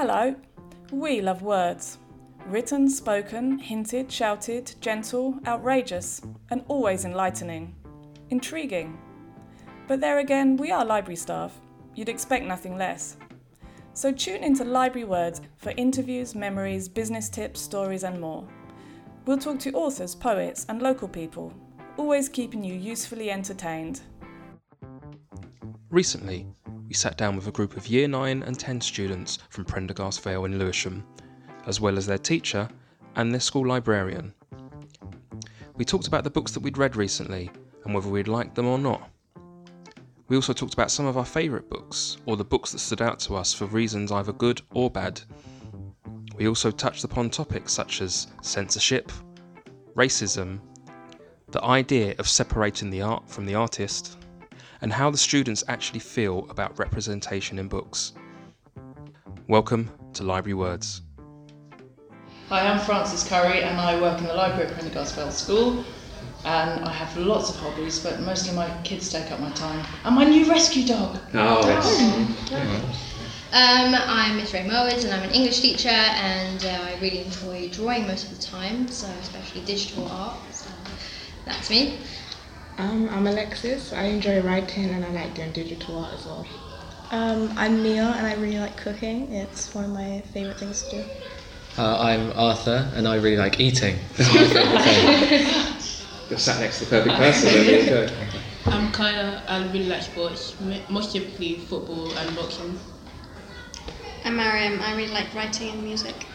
Hello. We love words. Written, spoken, hinted, shouted, gentle, outrageous, and always enlightening. Intriguing. But there again, we are library staff. You'd expect nothing less. So tune into Library Words for interviews, memories, business tips, stories, and more. We'll talk to authors, poets, and local people, always keeping you usefully entertained. Recently, we sat down with a group of Year 9 and 10 students from Prendergast Vale in Lewisham, as well as their teacher and their school librarian. We talked about the books that we'd read recently and whether we'd liked them or not. We also talked about some of our favourite books, or the books that stood out to us for reasons either good or bad. We also touched upon topics such as censorship, racism, the idea of separating the art from the artist, and how the students actually feel about representation in books. Welcome to Library Words. Hi, I'm Frances Curry and I work in the library at Prendergast Vale School. And I have lots of hobbies, but mostly my kids take up my time. And my new rescue dog. Oh, Um, I'm Miss Ray Mowers and I'm an English teacher and uh, I really enjoy drawing most of the time, so especially digital art. So that's me. Um, I'm Alexis. I enjoy writing and I like doing digital art as well. Um, I'm Neil and I really like cooking. It's one of my favourite things to do. Uh, I'm Arthur and I really like eating. It's my favourite thing. You're sat next to the perfect person. There you go. I'm Kyla and really like sports, most typically football and boxing. I'm Mariam. I really like writing and music.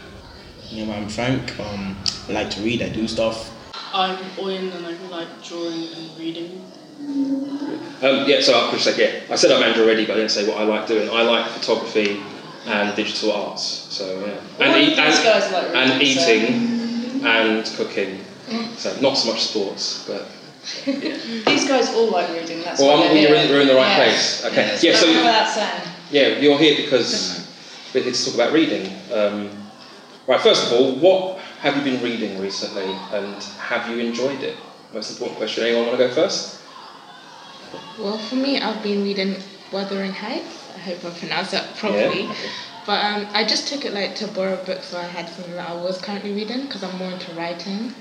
Yeah, I'm Frank. Um, I like to read. I do stuff. I'm Owen and I like drawing and reading. Um, yeah, so I could say, yeah, I said I'm Andrew already, but I didn't say what I like doing. I like photography and digital arts. So yeah, Well, and, these guys like reading, and so- eating and cooking. So not so much sports, but These guys all like reading. That's well, why I'm, we're, in, we're in the right Yeah. place. Okay, Yeah, yeah. So that yeah, you're here because we're here to talk about reading. Um, right, first of all, what have you been reading recently, and have you enjoyed it? Most important question. Anyone want to go first? Well, for me, I've been reading Wuthering Heights. I hope I pronounced that properly. Yeah. But um, I just took it like to borrow books so I had something that I was currently reading because I'm more into writing.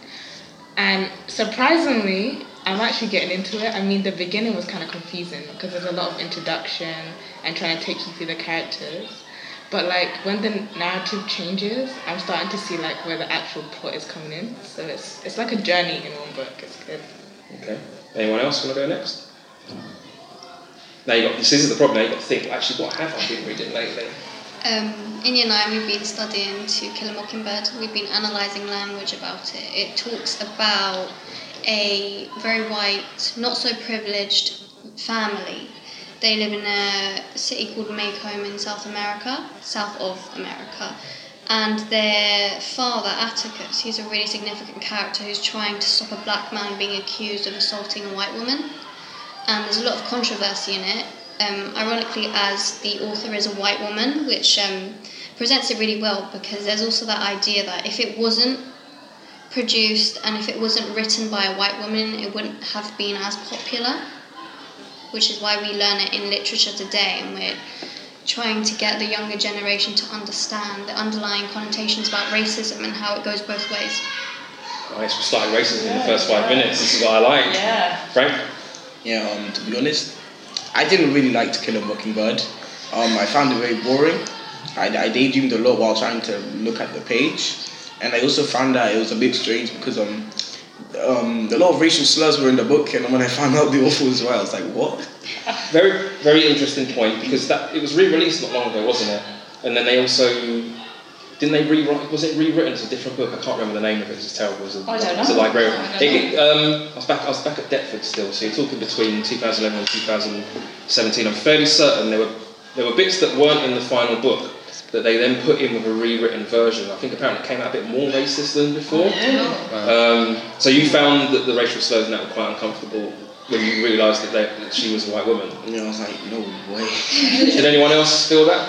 And surprisingly, I'm actually getting into it. I mean, the beginning was kind of confusing because there's a lot of introduction and trying to take you through the characters. But like when the narrative changes, I'm starting to see like where the actual plot is coming in. So it's it's like a journey in one book. It's good. Okay. Anyone else want to go next? Now you got this is the problem. Now you got to think. Actually, what have I been reading lately? Um, in year nine, we've been studying To Kill a Mockingbird. We've been analysing language about it. It talks about a very white, not so privileged family. They live in a city called Maycomb in South America, south of America. And their father, Atticus, he's a really significant character who's trying to stop a black man being accused of assaulting a white woman and there's a lot of controversy in it. Um, ironically, as the author is a white woman, which um, presents it really well because there's also that idea that if it wasn't produced and if it wasn't written by a white woman, it wouldn't have been as popular, which is why we learn it in literature today and we're trying to get the younger generation to understand the underlying connotations about racism and how it goes both ways. Nice. We started racism in the first five minutes. This is what I like. Yeah. Frank. Yeah, um, to be honest, I didn't really like To Kill a Mockingbird. Um, I found it very boring. I, I daydreamed a lot while trying to look at the page, and I also found that it was a bit strange because um, um, a lot of racial slurs were in the book, and when I found out the author was white, I was like, what? Very, very interesting point because that it was re-released not long ago, wasn't it? And then they also didn't they rewrite? Was it rewritten as a different book? I can't remember the name of it. It's terrible. As a, I don't As a know. librarian, I don't It- um, I was back. I was back at Deptford still. So you're talking between 2011 and 2017. I'm fairly certain there were there were bits that weren't in the final book that they then put in with a rewritten version. I think apparently it came out a bit more racist than before. Um, so you found that the racial slurs in that were quite uncomfortable when you realised that, they, that she was a white woman. And I was like, no way. Did anyone else feel that?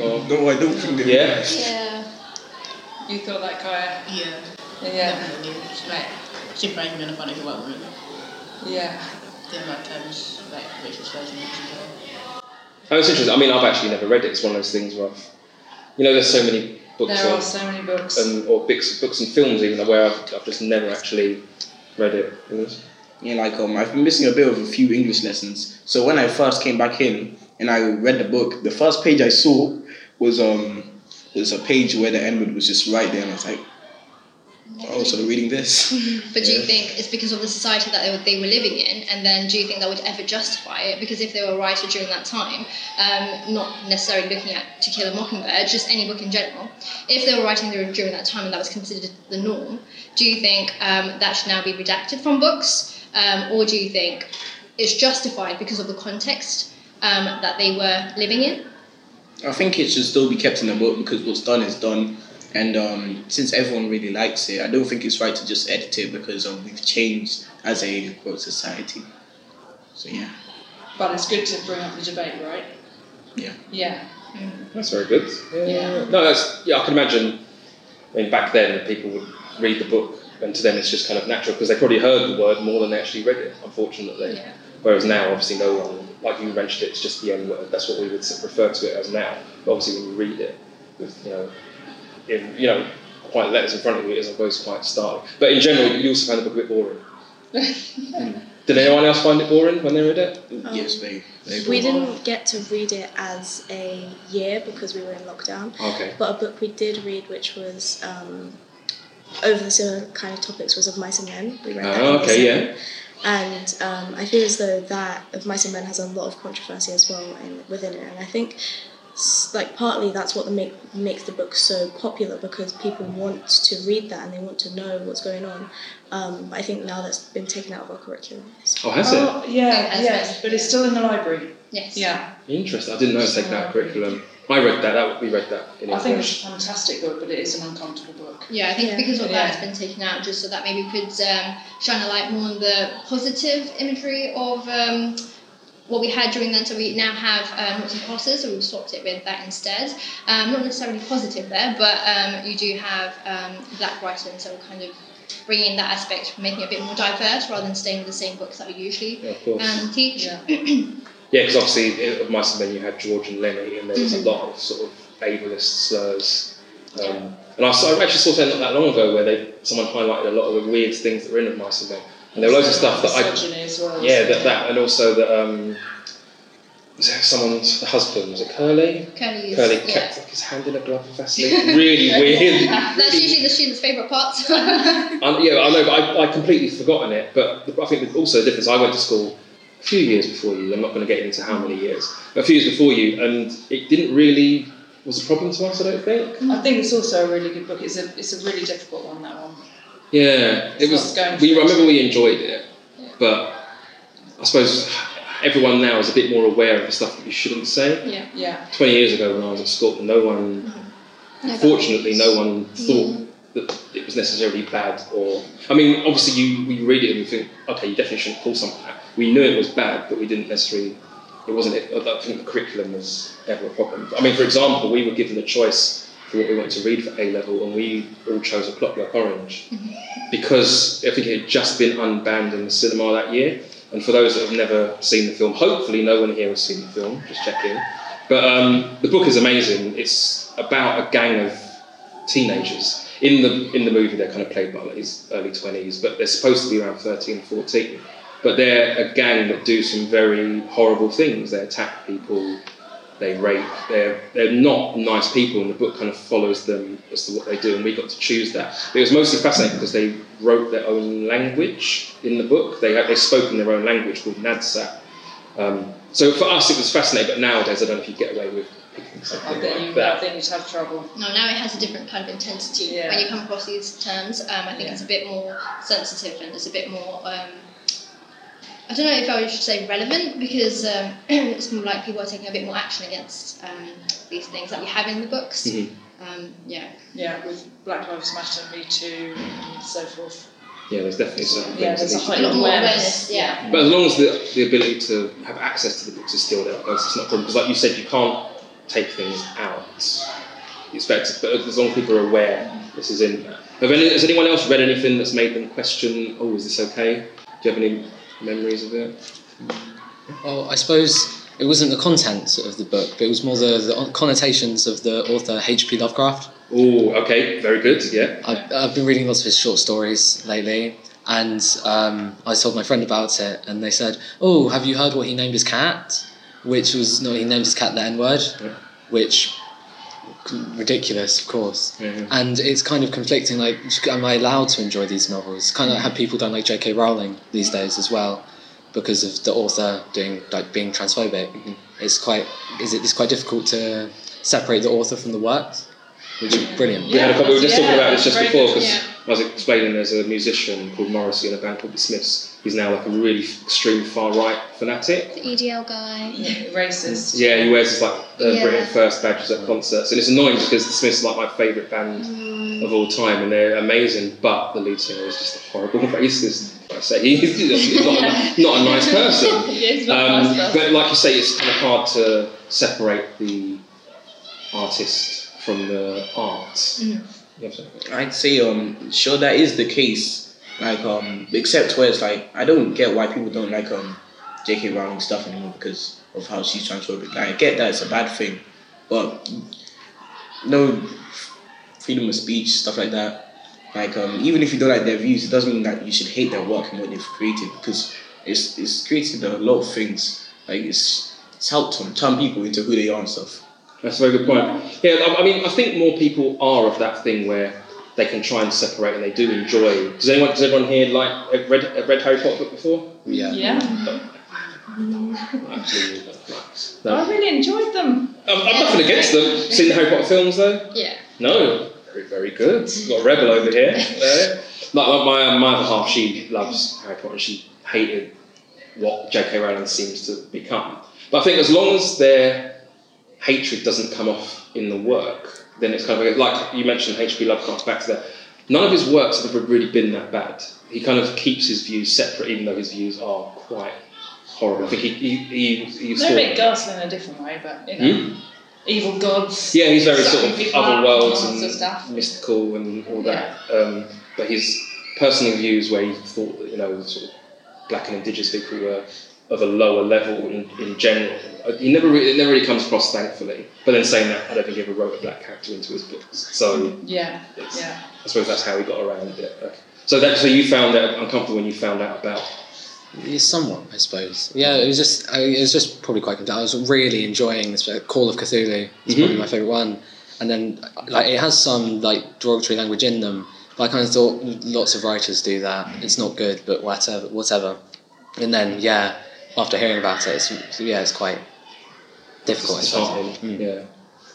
Or- No, I don't think they Yeah. Yeah. You thought that, Kaya? Yeah, Yeah. definitely. It's like surprising when I found out who white woman. Yeah. The amount of times like racial slurs in literature. Oh, it's interesting. I mean, I've actually never read it. It's one of those things where I've You know, there's so many books There or, are so many books. and or books, books and films even where I've, I've just never actually read it. you know. Yeah, like um, I've been missing a bit of a few English lessons. So when I first came back in and I read the book, the first page I saw was um was a page where the N word was just right there, and I was like, oh, so they're reading this. But do you think it's because of the society that they were, they were living in, and then do you think that would ever justify it? Because if they were a writer during that time, um, not necessarily looking at To Kill a Mockingbird, just any book in general, if they were writing during during that time and that was considered the norm, do you think um, that should now be redacted from books, um, or do you think it's justified because of the context um, that they were living in? I think it should still be kept in the book because what's done is done. And um, since everyone really likes it, I don't think it's right to just edit it because um, we've changed as a quote, society. So yeah, But it's good to bring up the debate, right? Yeah. Yeah. That's very good. Yeah. Yeah. No, that's yeah. I can imagine. I mean, back then people would read the book, and to them it's just kind of natural because they probably heard the word more than they actually read it. Unfortunately. Yeah. Whereas now, obviously, no one, like you mentioned, it's just the N word. That's what we would refer to it as now. But obviously, when you read it, with you know, in you know, quite letters in front of you, it is always quite startling. But in general, you also find the book a bit boring. Did anyone else find it boring when they read it? yes, they. they We didn't get to read it as a year because we were in lockdown. Okay. But a book we did read, which was um, over the similar kind of topics, was of Mice and Men. We read that. Oh, in okay, December. And um, I feel as though that of Mice and Men has a lot of controversy as well in, within it, and I think. S- Like partly that's what the make makes the book so popular because people want to read that and they want to know what's going on. Um, but I think now that's been taken out of our curriculum. Oh, has it? Oh, yeah, Has yes, but it's still in the library. Yes. Yeah. Interesting. I didn't know it's taken out of curriculum. I read that. That we read that in I think it's a fantastic book, but it is an uncomfortable book. Yeah, I think Yeah. because of Yeah. that, it's been taken out just so that maybe we could um, shine a light more on the positive imagery of um, what we had during then. So we now have um, noughts and crosses, so we've swapped it with that instead. Um, not necessarily positive there, but um, you do have um, black writing, so we're kind of bringing that aspect, making it a bit more diverse rather than staying with the same books that we usually Yeah, um, teach. Yeah. Yeah, because obviously in- of Mice and you had George and Lennie, and there was Mhm. a lot of sort of ableist slurs. Um, and I, saw, I actually saw something not that long ago where they someone highlighted a lot of the weird things that were in of Mice and Men, and there were loads of stuff that I Misogyny as well. yeah that, that and also that um, was it someone's husband was it Curly? Curly Curly yeah. kept like, his hand in a glove of Vaseline. really weird. That's usually the student's favourite part. Um, yeah, I know, but I, I completely forgotten it. But the, I think that also the difference. I went to school a few years before you. I'm not going to get into how many years, but a few years before you, and it didn't really was a problem to us. I don't think. I think it's also a really good book. It's a it's a really difficult one. That one. Yeah, it was. We I remember we enjoyed it, but I suppose everyone now is a bit more aware of the stuff that you shouldn't say. yeah. Yeah. Twenty years ago, when I was at school, no one, No, fortunately, no one thought Mm. that it was necessarily bad. Or I mean, obviously, you we read it and you think, okay, you definitely shouldn't call something that. We knew it was bad, but we didn't necessarily. It wasn't. I don't think the curriculum was ever a problem. I mean, for example, we were given a choice for what we wanted to read for A level, and we all chose A Clockwork Orange because I think it had just been unbanned in the cinema that year. And for those that have never seen the film, hopefully no one here has seen the film. Just check in. But um, the book is amazing. It's about a gang of teenagers. In the in the movie, they're kind of played by like these early twenties, but they're supposed to be around 13, 14. But they're a gang that do some very horrible things. They attack people, they rape. They're they're not nice people, and the book kind of follows them as to what they do. And we got to choose that. But it was mostly fascinating because they wrote their own language in the book. They they spoke in their own language called Nadsat. Um, so for us, it was fascinating. But nowadays, I don't know if you get away with picking something I think like you that. I think you'd have trouble. No, now it has a different kind of intensity Yeah. when you come across these terms. Um, I think Yeah. it's a bit more sensitive and it's a bit more. Um, I don't know if I should say relevant because um, it's more like people are taking a bit more action against um, these things that we have in the books. Mhm. Um, yeah. Yeah, with Black Lives Matter, Me Too, and so forth. Yeah, there's definitely certain Yeah, things. there's that a A lot more awareness. awareness. Yeah. But as long as the, the ability to have access to the books is still there, I it's not a problem. Because, like you said, you can't take things out. It's better, to- but as long as people are aware this is in there. Have any, has anyone else read anything that's made them question, oh, is this okay? Do you have any memories of it? Well, I suppose it wasn't the content of the book, but it was more the, the connotations of the author H.P. Lovecraft. Oh, okay, very good. Yeah. I've, I've been reading lots of his short stories lately, and um, I told my friend about it, and they said, "Oh, have you heard what he named his cat?" Which was no, he named his cat the N word, Yeah. which ridiculous, of course. Yeah. And it's kind of conflicting. Like, am I allowed to enjoy these novels? Kind of have mm. people don't like J.K. Rowling these mm. days as well, because of the author doing like being transphobic. Mm-hmm. It's quite is it? It's quite difficult to separate the author from the works, which is brilliant. We had a couple. We were just talking about this just before because yeah. I was explaining there's a musician called Morrissey in a band called the Smiths. He's now like a really extreme far right fanatic. The EDL guy. Yeah, Racist. Yeah, he wears his like uh, Yeah. Britain First badges at concerts, and it's annoying because the Smiths are like my favourite band Mm. of all time, and they're amazing. But the lead singer is just a horrible racist. I say he's he's not, a, not a nice person. Yeah, he's not a Um, nice person. but like you say, it's kind of hard to separate the artist from the art. Mm-hmm. I'd say um sure that is the case. Like um except where it's like I don't get why people don't like um J.K. Rowling stuff anymore because of how she's transphobic. Like, I get that it's a bad thing, but no freedom of speech stuff like that. Like um even if you don't like their views, it doesn't mean that you should hate their work and what they've created because it's it's created a lot of things. Like it's it's helped turn people into who they are and stuff. That's a very good point. Yeah, I, I mean, I think more people are of that thing where they can try and separate and they do enjoy. Does anyone, does everyone here like have read, have read Harry Potter book before? Yeah. Yeah. Actually, mm. no. I really enjoyed them. I'm, I'm nothing against them. Seen the Harry Potter films though? Yeah. No. Very, very good. Got a rebel over here. There. Like, like my, my other half, she loves Harry Potter and she hated what J.K. Rowling seems to become. But I think as long as their hatred doesn't come off in the work, then it's kind of like you mentioned H.P. Lovecraft back to that. None of his works have ever really been that bad. He kind of keeps his views separate, even though his views are quite horrible. I think he he, he, he They're a bit ghastly in a different way, but you know, Hmm? evil gods. Yeah, he's very sort of other worlds and stuff. mystical and all that. Um, but his personal views, where he thought that you know, sort of black and indigenous people were of a lower level in, in general, he never really, it never really comes across, thankfully. But then saying that, I don't think he ever wrote a black character into his books. So Yeah, yeah. I suppose that's how he got around it. So that so you found it uncomfortable when you found out about. Yeah, somewhat, I suppose. Yeah, it was just I, it was just probably quite. I was really enjoying this uh, Call of Cthulhu. It's Mhm. probably my favorite one, and then like it has some like derogatory language in them. But I kind of thought lots of writers do that. It's not good, but whatever, whatever. And then yeah, after hearing about it, it's, yeah, it's quite difficult. I It's hard. Mm. Yeah.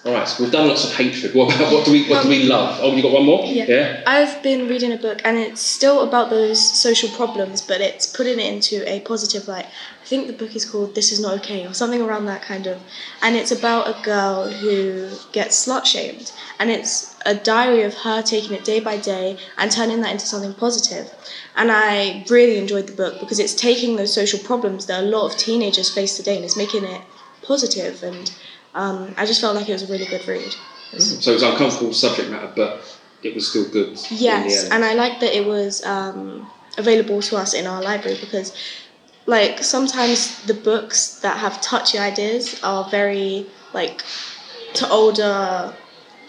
All right. So we've done lots of hatred. What about what do we what do we love? Oh, you got one more? Yeah. I've been reading a book and it's still about those social problems, but it's putting it into a positive light. I think the book is called This Is Not Okay or something around that kind of. And it's about a girl who gets slut shamed. And it's a diary of her taking it day by day and turning that into something positive. And I really enjoyed the book because it's taking those social problems that a lot of teenagers face today and it's making it positive and um, I just felt like it was a really good read. So it was uncomfortable subject matter, but it was still good. Yes, and I like that it was um, available to us in our library because, like, sometimes the books that have touchy ideas are very like to older,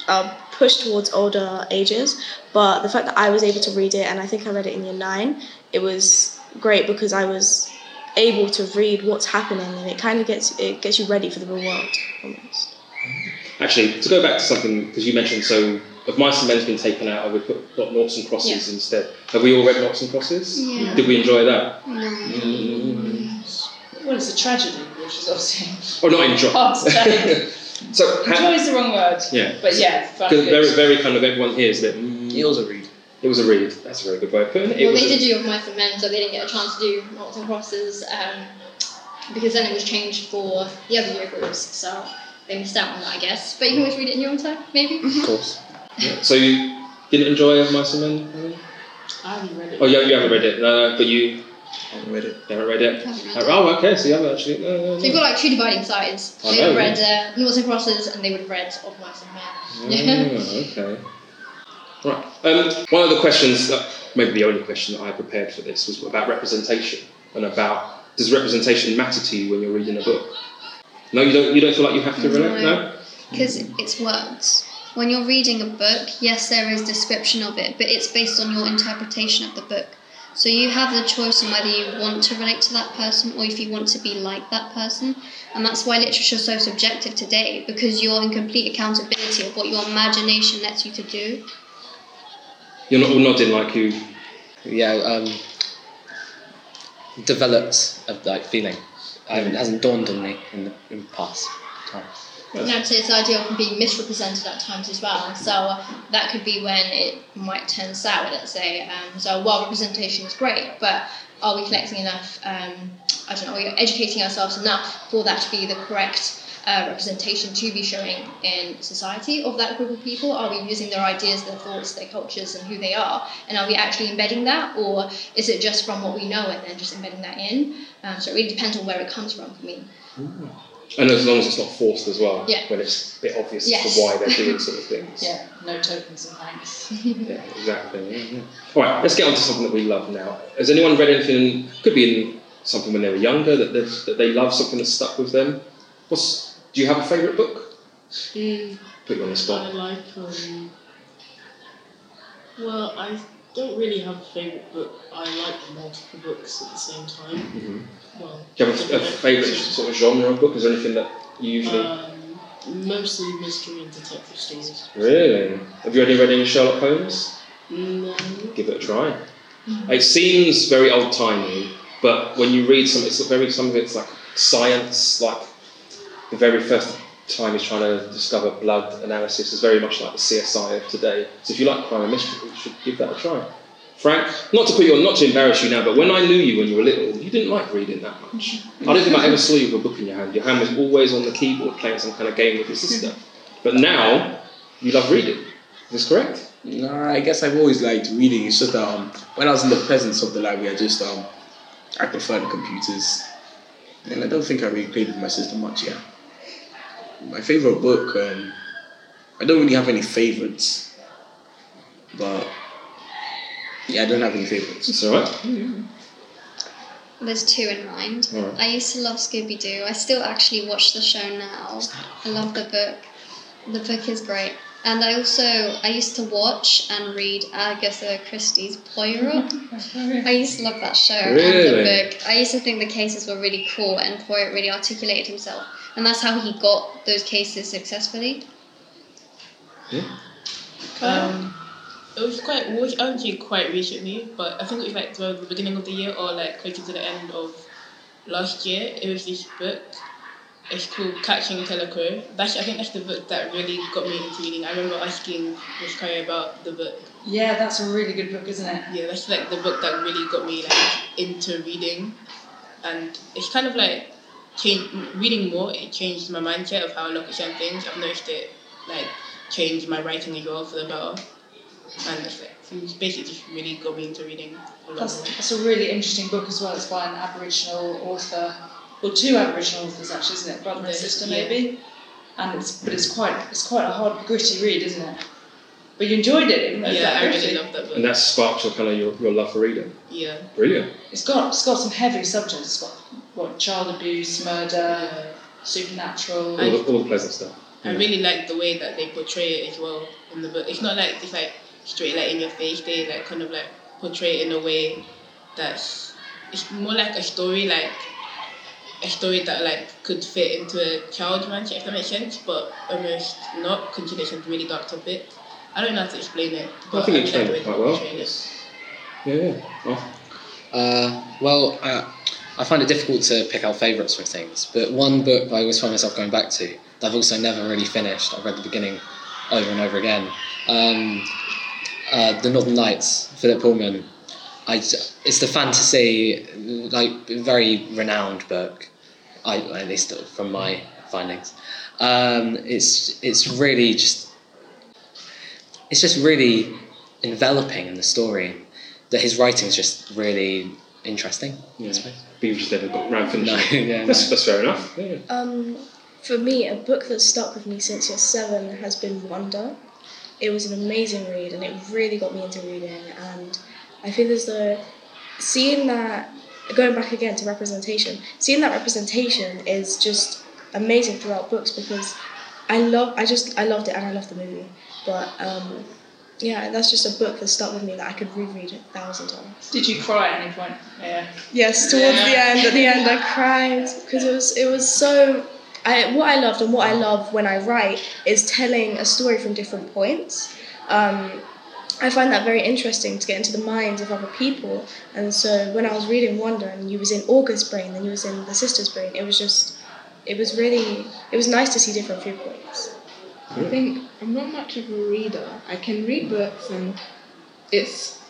uh, pushed towards older ages. But the fact that I was able to read it, and I think I read it in year nine, it was great because I was able to read what's happening, and it kind of gets it gets you ready for the real world almost. Actually, to go back to something because you mentioned so. If Mice and Men's been taken out, and we put got Noughts and Crosses Yeah. instead. Have we all read Noughts and Crosses? Yeah. Did we enjoy that? Well, it's a tragedy, which is obviously. Oh, not enjoy. Hard to say. so, ha- Enjoy is the wrong word. Yeah. But yeah, fun. Because very, very kind of everyone here is a bit. Mm, It was a read. It was a read. That's a very good way of putting it. it well, was they a- did do of Mice and Men, so they didn't get a chance to do Noughts and Crosses um, because then it was changed for the other year groups, so they missed out on that, I guess. But you can always read it in your own time, maybe. Of course. Yeah. So you didn't enjoy Of Mice and Men? Helen? I haven't read it. Oh, yeah, you haven't read it. No, no, but you I haven't read it. haven't read it. Haven't read it. Oh, okay. So you haven't actually. No, no, no. So you've got like two dividing sides. I They would know, have read uh, Noughts and Crosses and they would have read Of Mice and Men. Yeah. Oh, okay. Right. Um, one of the questions, that, maybe the only question that I prepared for this, was about representation and about does representation matter to you when you're reading a book? No, you don't. You don't feel like you have to relate. No. Because it's words. When you're reading a book, yes, there is description of it, but it's based on your interpretation of the book. So you have the choice on whether you want to relate to that person or if you want to be like that person. And that's why literature is so subjective today, because you're in complete accountability of what your imagination lets you to do. You're not all nodding like you. Yeah, um, developed a like feeling. Um, it hasn't dawned on me in the in past times. And I'd say it's idea of being misrepresented at times as well. So uh, that could be when it might turn sour, let's say. Um, so while representation is great, but are we collecting enough? Um, I don't know. Are we educating ourselves enough for that to be the correct uh, representation to be showing in society of that group of people? Are we using their ideas, their thoughts, their cultures, and who they are? And are we actually embedding that, or is it just from what we know and then just embedding that in? Um, so it really depends on where it comes from for me. And as long as it's not forced as well. Yeah. When it's a bit obvious as to why they're doing sort of things. Yeah, no tokens and thanks. Yeah, exactly. Yeah, yeah. All right, let's get on to something that we love now. Has anyone read anything? Could be in something when they were younger that they, that they love something that stuck with them. What's? Do you have a favourite book? Mm, Put you on the spot. I like. Um, well, I don't really have a favourite book. I like multiple books at the same time. Mhm. Well, Do you have a, a favourite sort of genre of book? Is there anything that you usually? Um, mostly mystery and detective stories. really? Have you already read any Sherlock Holmes? No. Give it a try. It seems very old timey, but when you read some, it's very some of it's like science. Like the very first time he's trying to discover blood analysis is very much like the CSI of today. So if you like crime and mystery, you should give that a try. Frank, not to put you on, not to embarrass you now, but when I knew you when you were little, you didn't like reading that much. I don't think I ever saw you with a book in your hand. Your hand was always on the keyboard playing some kind of game with your sister. But now you love reading. Is this correct? No, I guess I've always liked reading. It's just that um, when I was in the presence of the library, I just um, I prefer the computers, and I don't think I really played with my sister much. Yeah. My favorite book, um, I don't really have any favorites, but yeah, I don't have any favorites. It's alright. There's two in mind. Alright. I used to love Scooby Doo. I still actually watch the show now. I love the book. The book is great. And I also I used to watch and read Agatha Christie's Poirot. I used to love that show and the book. I used to think the cases were really cool and Poirot really articulated himself. And that's how he got those cases successfully. Yeah. Um, it was quite, it was actually quite recently, but I think it was like towards the beginning of the year or like closer to the end of last year. It was this book. It's called Catching Teller Crow. That's I think that's the book that really got me into reading. I remember asking Miss Curry about the book. Yeah, that's a really good book, isn't it? Yeah, that's like the book that really got me like into reading, and it's kind of like change reading more. It changed my mindset of how I look at certain things. I've noticed it like changed my writing as well for the better, and it's like it's basically just really got me into reading a lot That's, that's a really interesting book as well. It's by an Aboriginal author, well, two Aboriginal authors actually, isn't it? Brother and Yes, sister, yeah. maybe. And it's but it's quite it's quite a hard, gritty read, isn't it? But you enjoyed it, even though it's Yeah, that I really loved that book. And that sparked your kind of your, your love for reading. Yeah. Brilliant. It's got it's got some heavy subjects. It's got what child abuse, murder, supernatural. All the, all the pleasant stuff. I really like the way that they portray it as well in the book. It's not like just like straight like in your face. They like kind of like portray it in a way that's it's more like a story, like a story that like could fit into a child's mindset, if that makes sense, but almost not consider some really dark topic. I don't know how to explain it. But I think you really explained it quite well. it. Yeah, yeah. Oh. Uh, well, uh, I find it difficult to pick out favourites for things, but one book I always find myself going back to that I've also never really finished. I've read the beginning over and over again. Um, uh, the Northern Lights, Philip Pullman. I, it's the fantasy, like very renowned book. I at least from my findings. Um, it's it's really just it's just really enveloping in the story. That his writing's just really interesting. Yeah. But you've just never got around finishing. No, yeah, that's, no. that's fair enough. Yeah. Um, for me, a book that's stuck with me since year seven has been Wonder. It was an amazing read, and it really got me into reading. And I feel as though seeing that, going back again to representation, seeing that representation is just amazing throughout books because I love I just I loved it and I loved the movie. But um, yeah, that's just a book that stuck with me that I could reread a thousand times. Did you cry at any point? Yeah. Yes, towards the end, at the end, I cried because it was it was so. I what I loved and what I love when I write is telling a story from different points. Um, I find that very interesting to get into the minds of other people. And so when I was reading Wonder and you was in August's brain, then you was in the sister's brain, it was just, it was really, it was nice to see different viewpoints. I think I'm not much of a reader. I can read books and it's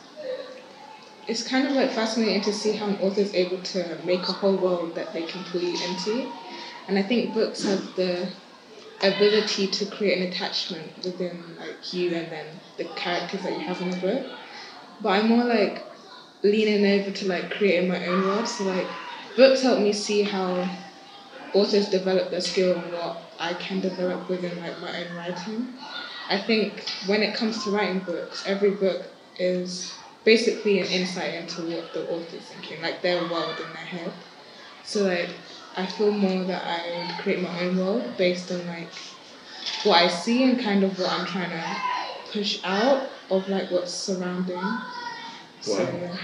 it's kind of like fascinating to see how an author is able to make a whole world that they can pull you into. And I think books have the ability to create an attachment within like you and then the characters that you have in the book. But I'm more like leaning over to like creating my own world. So like books help me see how authors develop their skill and what I can develop within like my own writing. I think when it comes to writing books, every book is basically an insight into what the author's thinking, like their world in their head. So like I feel more that I create my own world based on like what I see and kind of what I'm trying to push out of like what's surrounding. Wow. So yeah.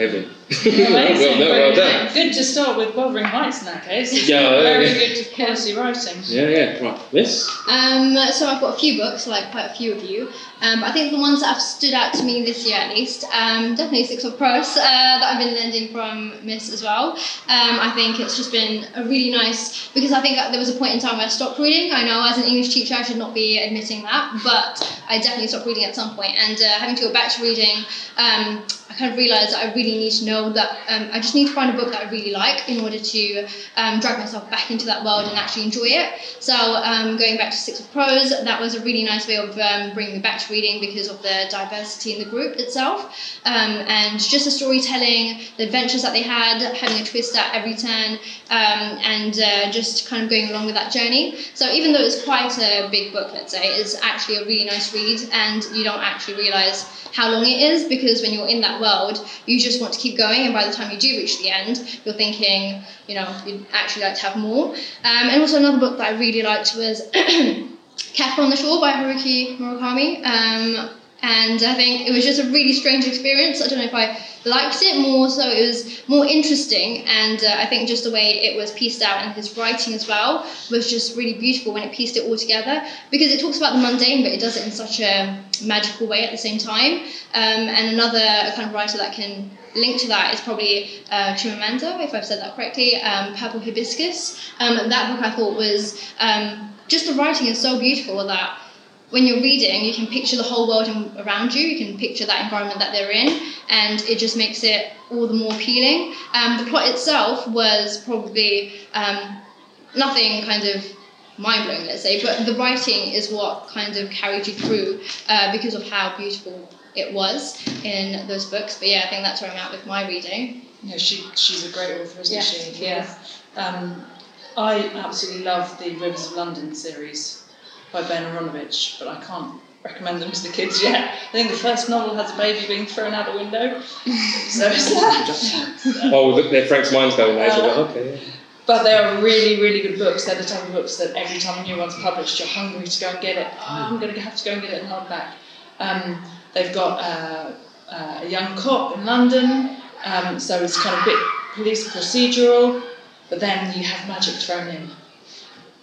Heaven. Amazing. well, no, well done. Good to start with Wuthering Heights in that case. Yeah, Very yeah. good quality writing. Yeah, yeah. Right. Miss? Um, so I've got a few books, like quite a few of you. Um, I think the ones that have stood out to me this year at least, um, definitely Six of Crows uh, that I've been lending from Miss as well. Um, I think it's just been a really nice because I think there was a point in time where I stopped reading. I know as an English teacher I should not be admitting that, but I definitely stopped reading at some point. And uh, having to go back to reading, um, I kind of realised that I really need to know that um, I just need to find a book that I really like in order to um, drag myself back into that world and actually enjoy it. So um, going back to Six of Crows, that was a really nice way of um, bringing me back to reading because of the diversity in the group itself um, and just the storytelling, the adventures that they had, having a twist at every turn, um, and uh, just kind of going along with that journey. So even though it's quite a big book, let's say, it's actually a really nice read, and you don't actually realise how long it is because when you're in that world, you just want to keep going, and by the time you do reach the end, you're thinking, you know, you'd actually like to have more. Um, and also another book that I really liked was Kafka on the Shore by Haruki Murakami. Um, and I think it was just a really strange experience. I don't know if I liked it more, so it was more interesting. And uh, I think just the way it was pieced out and his writing as well was just really beautiful when it pieced it all together because it talks about the mundane, but it does it in such a magical way at the same time. Um, and another kind of writer that can link to that is probably uh, Chimamanda, if I've said that correctly, um, Purple Hibiscus. Um, that book I thought was um, just the writing is so beautiful that when you're reading, you can picture the whole world in, around you. You can picture that environment that they're in, and it just makes it all the more appealing. Um, the plot itself was probably um, nothing kind of mind blowing, let's say, but the writing is what kind of carried you through uh, because of how beautiful it was in those books. But yeah, I think that's where I'm at with my reading. Yeah, she, she's a great author, isn't Yeah, she? she Yeah. Um, I absolutely love the Rivers of London series by Ben Aaronovitch, but I can't recommend them to the kids yet. I think the first novel has a baby being thrown out the window, so it's that. Oh, look, there, Frank's mind's going there. Uh, okay. yeah. But they are really, really good books. They're the type of books that every time a new one's published, you're hungry to go and get it. Oh, I'm going to have to go and get it in hardback. Um, they've got uh, uh, a young cop in London, um, so it's kind of a bit police procedural, but then you have magic thrown in.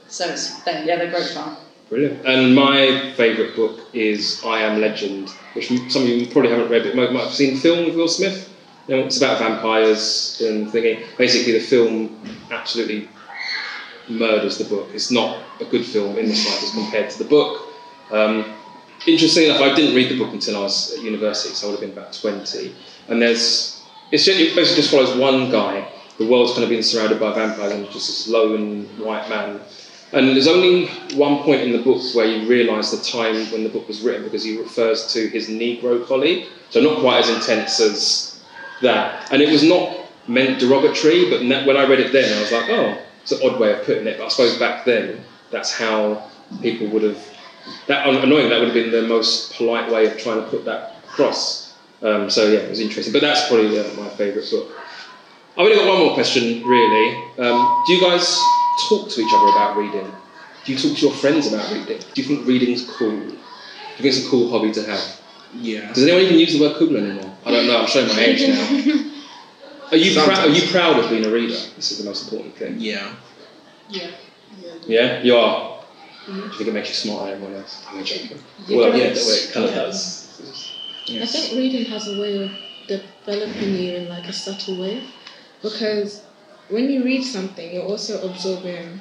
So it's, they yeah, they're great fun. Brilliant. And my favourite book is I Am Legend, which some of you probably haven't read, but might, might have seen the film with Will Smith. You know, it's about vampires and thingy. Basically, the film absolutely murders the book. It's not a good film in the slightest compared to the book. Um, interestingly enough, I didn't read the book until I was at university, so I would have been about 20. And there's, it's just, it basically just follows one guy. The world's kind of been surrounded by vampires, and just this lone white man. And there's only one point in the book where you realise the time when the book was written because he refers to his Negro colleague. So not quite as intense as that. And it was not meant derogatory, but when I read it then, I was like, oh, it's an odd way of putting it. But I suppose back then, that's how people would have. That annoying. That would have been the most polite way of trying to put that across. Um, so yeah, it was interesting. But that's probably uh, my favourite book. I've only got one more question, really. Um, do you guys talk to each other about reading? Do you talk to your friends about reading? Do you think reading's cool? Do you think it's a cool hobby to have? Yeah. Does anyone even use the word cool anymore? I don't know. I'm showing my age now. Are you proud? Are you proud of being a reader? This is the most important thing. Yeah. Yeah. Yeah, yeah? you are. Mhm. Do you think it makes you smarter than everyone else? I'm joking. You well, can- yeah, that way it kind of yeah. does. I think reading has a way of developing you in like a subtle way, because when you read something, you're also absorbing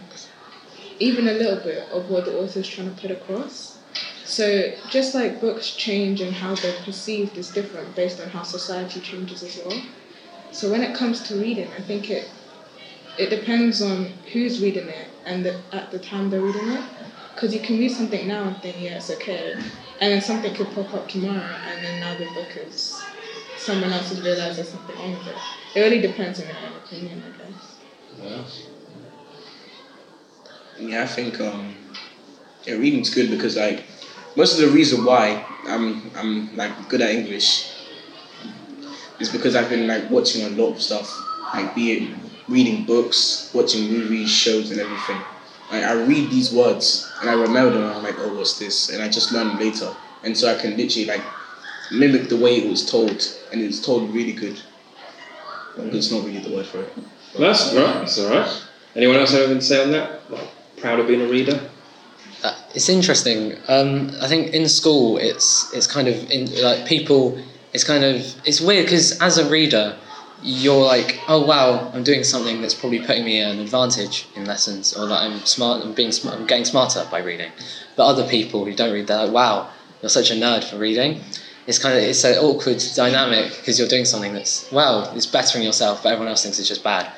even a little bit of what the author's trying to put across. So just like books change and how they're perceived is different based on how society changes as well. So when it comes to reading, I think it it depends on who's reading it and the, at the time they're reading it. Because you can read something now and think, yeah, it's okay. And then something could pop up tomorrow, and then now the book is someone else has realized there's something wrong with it. It really depends on your own opinion, I guess. Yeah, I think um, yeah, reading's good because like most of the reason why I'm I'm like good at English is because I've been like watching a lot of stuff, like be it reading books, watching movies, shows, and everything. Like I read these words and I remember them. And I'm like, oh, what's this? And I just learn later, and so I can literally like mimic the way it was told, and it's told really good. But it's not really the word for it. That's all right. That's all right. Anyone else have anything to say on that? Like, proud of being a reader? Uh, it's interesting. Um, I think in school, it's it's kind of in like people. It's kind of it's weird because as a reader, you're like, oh wow, I'm doing something that's probably putting me an advantage in lessons, or that I'm smart, I'm being smart, I'm getting smarter by reading. But other people who don't read, they're like, wow, you're such a nerd for reading. It's kind of it's an awkward dynamic because you're doing something that's well, it's bettering yourself, but everyone else thinks it's just bad.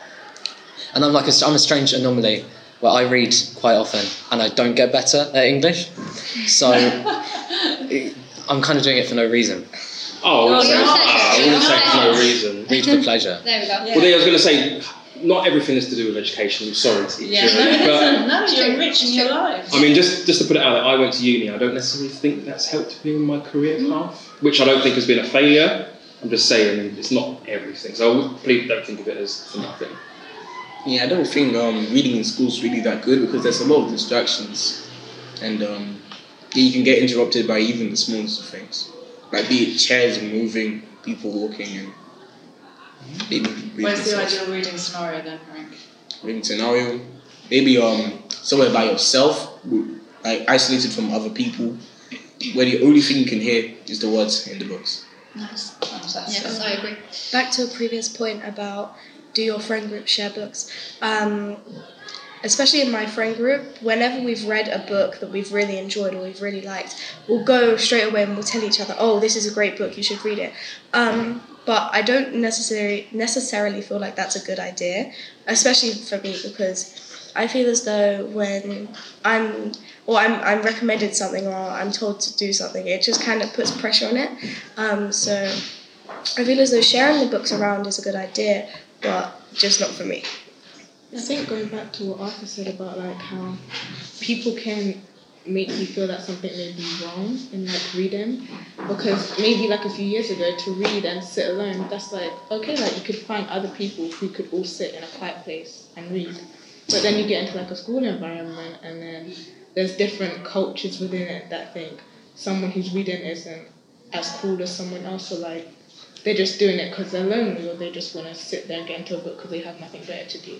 And I'm like a, I'm a strange anomaly where I read quite often and I don't get better at English. So I'm kind of doing it for no reason. Oh, I wouldn't Oh, say, you're ah, I wouldn't say for no reason. Read for pleasure. There we go. Well, then I was going to say, not everything is to do with education. I'm sorry, teacher. Yeah, no, it but, isn't. No, you're enriching your lives. I mean, just just to put it out there, I went to uni. I don't necessarily think that's helped me in my career path, which I don't think has been a failure. I'm just saying it's not everything. So I please don't think of it as for nothing. Yeah, I don't think um, reading in school is really that good because there's a lot of distractions, and um, you can get interrupted by even the smallest of things, like be it chairs moving, people walking, and maybe reading Where's the stuff. ideal reading scenario then, Frank? reading scenario, maybe um somewhere by yourself, like isolated from other people, where the only thing you can hear is the words in the books. Nice. Nice. That's Yes, good. I agree. back to a previous point about do your friend group share books um, especially in my friend group whenever we've read a book that we've really enjoyed or we've really liked we'll go straight away and we'll tell each other oh this is a great book you should read it um, but i don't necessarily necessarily feel like that's a good idea especially for me because i feel as though when i'm or I'm, I'm recommended something or I'm told to do something, it just kind of puts pressure on it. Um, so I feel as though sharing the books around is a good idea, but just not for me. I think going back to what Arthur said about like how people can make you feel that something may be wrong in like reading because maybe like a few years ago to read and sit alone that's like okay like you could find other people who could all sit in a quiet place and read but then you get into like a school environment and then there's different cultures within it that think someone who's reading isn't as cool as someone else or like they're just doing it because they're lonely or they just want to sit there and get into a book because they have nothing better to do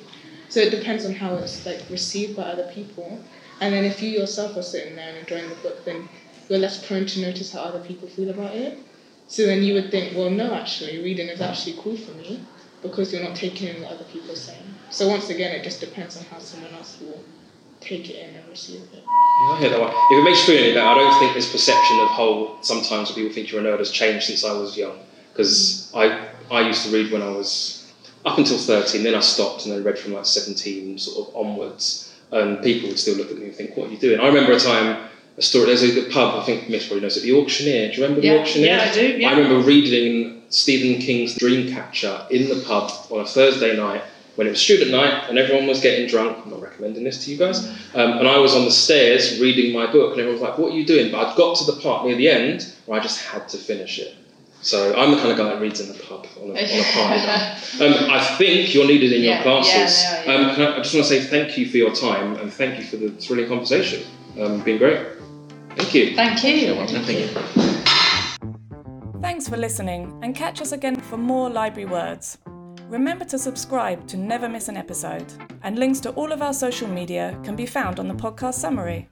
so it depends on how it's like received by other people. And then if you yourself are sitting there and enjoying the book, then you're less prone to notice how other people feel about it. So then you would think, well, no, actually, reading is actually cool for me because you're not taking in what other people are saying. So once again, it just depends on how someone else will take it in and receive it. Yeah, I hear that one. If it makes you feel any better, I don't think this perception of whole sometimes people think you're a nerd has changed since I was young. Because I, I used to read when I was up until 13, then I stopped and then read from like 17 sort of onwards. And people would still look at me and think, what are you doing? I remember a time, a story, there's a the pub, I think Miss probably knows it, The Auctioneer. Do you remember The Auctioneer? yeah, I do, yeah. I remember reading Stephen King's Dreamcatcher in the pub on a Thursday night when it was student night and everyone was getting drunk. I'm not recommending this to you guys. Um, and I was on the stairs reading my book, and everyone was like, What are you doing? But I'd got to the part near the end where I just had to finish it. So I'm the kind of guy that reads in the pub on a, on a party night. Um, I think you're needed in Yeah, your classes. yeah, yeah, yeah. Um, I, I just want to say thank you for your time and thank you for the thrilling conversation. Um, been great. Thank you. Thank you. Thank you. Thanks for listening and catch us again for more library words. Remember to subscribe to never miss an episode, and links to all of our social media can be found on the podcast summary.